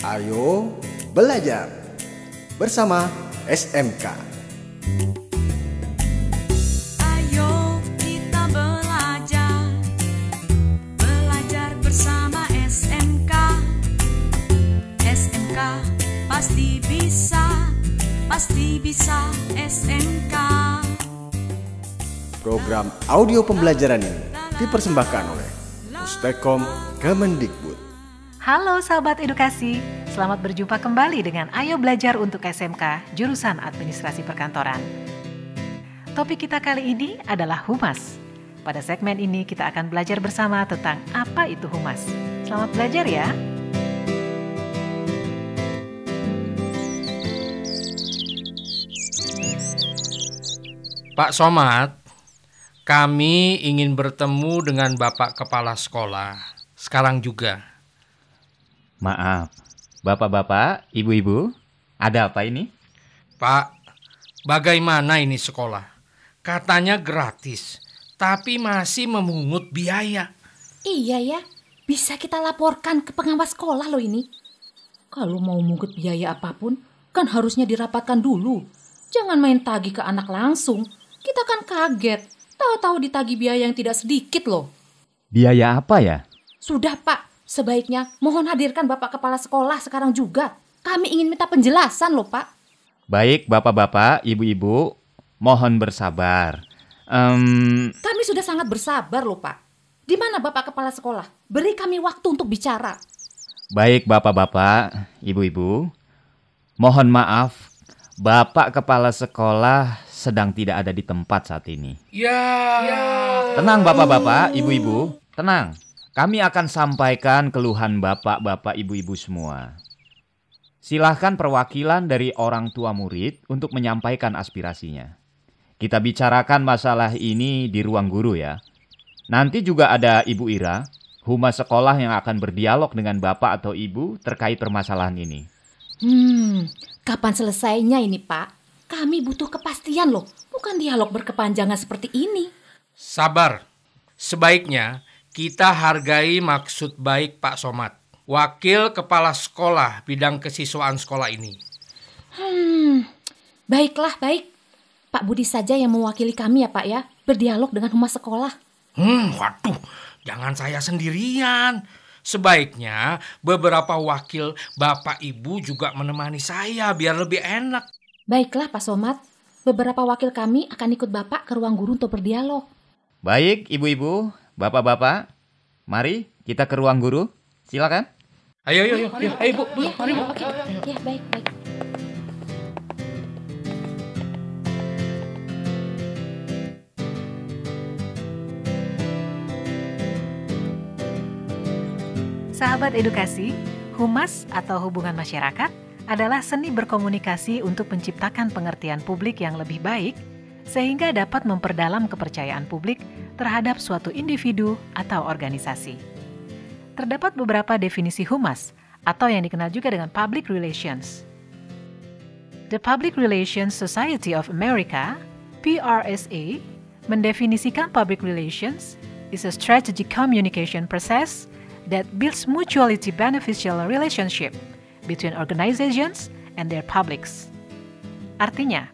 Ayo belajar bersama SMK. Ayo kita belajar Belajar bersama SMK SMK pasti bisa Pasti bisa SMK Program audio pembelajaran ini dipersembahkan oleh Pustekom Kemendikbud. Halo sahabat edukasi, selamat berjumpa kembali dengan Ayo Belajar untuk SMK jurusan Administrasi Perkantoran. Topik kita kali ini adalah humas. Pada segmen ini kita akan belajar bersama tentang apa itu humas. Selamat belajar ya. Pak Somad, kami ingin bertemu dengan Bapak Kepala Sekolah sekarang juga. Maaf, bapak-bapak, ibu-ibu, ada apa ini? Pak, bagaimana ini sekolah? Katanya gratis, tapi masih memungut biaya. Iya ya, bisa kita laporkan ke pengawas sekolah loh ini. Kalau mau mungut biaya apa pun, kan harusnya dirapatkan dulu. Jangan main tagih ke anak langsung. Kita kan kaget, tahu-tahu ditagih biaya yang tidak sedikit loh. Biaya apa ya? Sudah pak, sebaiknya mohon hadirkan bapak kepala sekolah sekarang juga. Kami ingin minta penjelasan loh pak. Baik, bapak-bapak, ibu-ibu, mohon bersabar. Em, Kami sudah sangat bersabar loh pak. Di mana bapak kepala sekolah? Beri kami waktu untuk bicara. baik, bapak-bapak, ibu-ibu, mohon maaf, bapak kepala sekolah sedang tidak ada di tempat saat ini. Ya, Tenang, bapak-bapak, ibu-ibu, tenang. Kami akan sampaikan keluhan bapak-bapak, ibu-ibu semua. Silahkan perwakilan dari orang tua murid untuk menyampaikan aspirasinya. Kita bicarakan masalah ini di ruang guru ya. Nanti juga ada Ibu Ira, humas sekolah yang akan berdialog dengan bapak atau ibu terkait permasalahan ini. Hmm, kapan selesainya ini pak? Kami butuh kepastian loh, bukan dialog berkepanjangan seperti ini. sabar. Sebaiknya kita hargai maksud baik Pak Somad, wakil kepala sekolah bidang kesiswaan sekolah ini. Hmm, baiklah baik. Pak Budi saja yang mewakili kami ya pak ya, berdialog dengan humas sekolah. Hmm, waduh, jangan saya sendirian. Sebaiknya beberapa wakil bapak ibu juga menemani saya biar lebih enak. Baiklah Pak Somad, beberapa wakil kami akan ikut bapak ke ruang guru untuk berdialog. Baik, ibu-ibu, bapak-bapak, mari kita ke ruang guru. Silakan. Ayo, ayo, ayo, ayo, ayo bu, bu, Iya, mari bu. oke. Ya, baik, baik. Sahabat edukasi, humas atau hubungan masyarakat adalah seni berkomunikasi untuk menciptakan pengertian publik yang lebih baik sehingga dapat memperdalam kepercayaan publik terhadap suatu individu atau organisasi. Terdapat beberapa definisi humas atau yang dikenal juga dengan public relations. The Public Relations Society of America, PRSA, mendefinisikan public relations is a strategic communication process that builds mutually beneficial relationship between organizations and their publics. Artinya,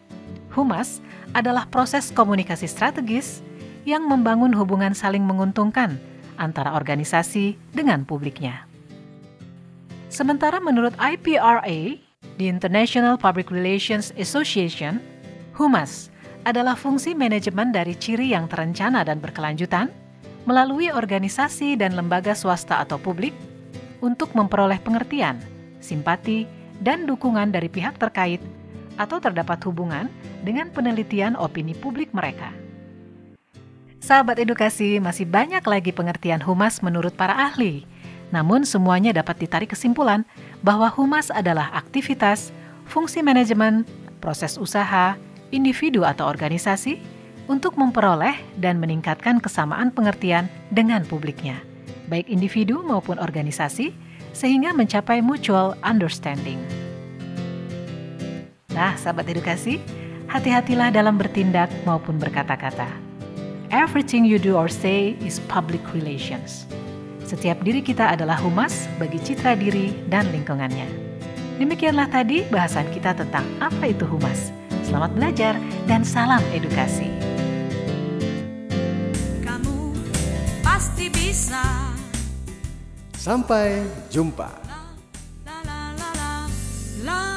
humas adalah proses komunikasi strategis yang membangun hubungan saling menguntungkan antara organisasi dengan publiknya. Sementara menurut IPRA, the International Public Relations Association, humas adalah fungsi manajemen dari ciri yang terencana dan berkelanjutan melalui organisasi dan lembaga swasta atau publik untuk memperoleh pengertian, simpati, dan dukungan dari pihak terkait atau terdapat hubungan dengan penelitian opini publik mereka. Sahabat edukasi, masih banyak lagi pengertian humas menurut para ahli. Namun semuanya dapat ditarik kesimpulan bahwa humas adalah aktivitas, fungsi manajemen, proses usaha, individu atau organisasi untuk memperoleh dan meningkatkan kesamaan pengertian dengan publiknya, baik individu maupun organisasi, sehingga mencapai mutual understanding. Nah, sahabat edukasi, hati-hatilah dalam bertindak maupun berkata-kata. Everything you do or say is public relations. Setiap diri kita adalah humas bagi citra diri dan lingkungannya. Demikianlah tadi bahasan kita tentang apa itu humas. Selamat belajar dan salam edukasi. Kamu pasti bisa. Sampai jumpa. La la la la la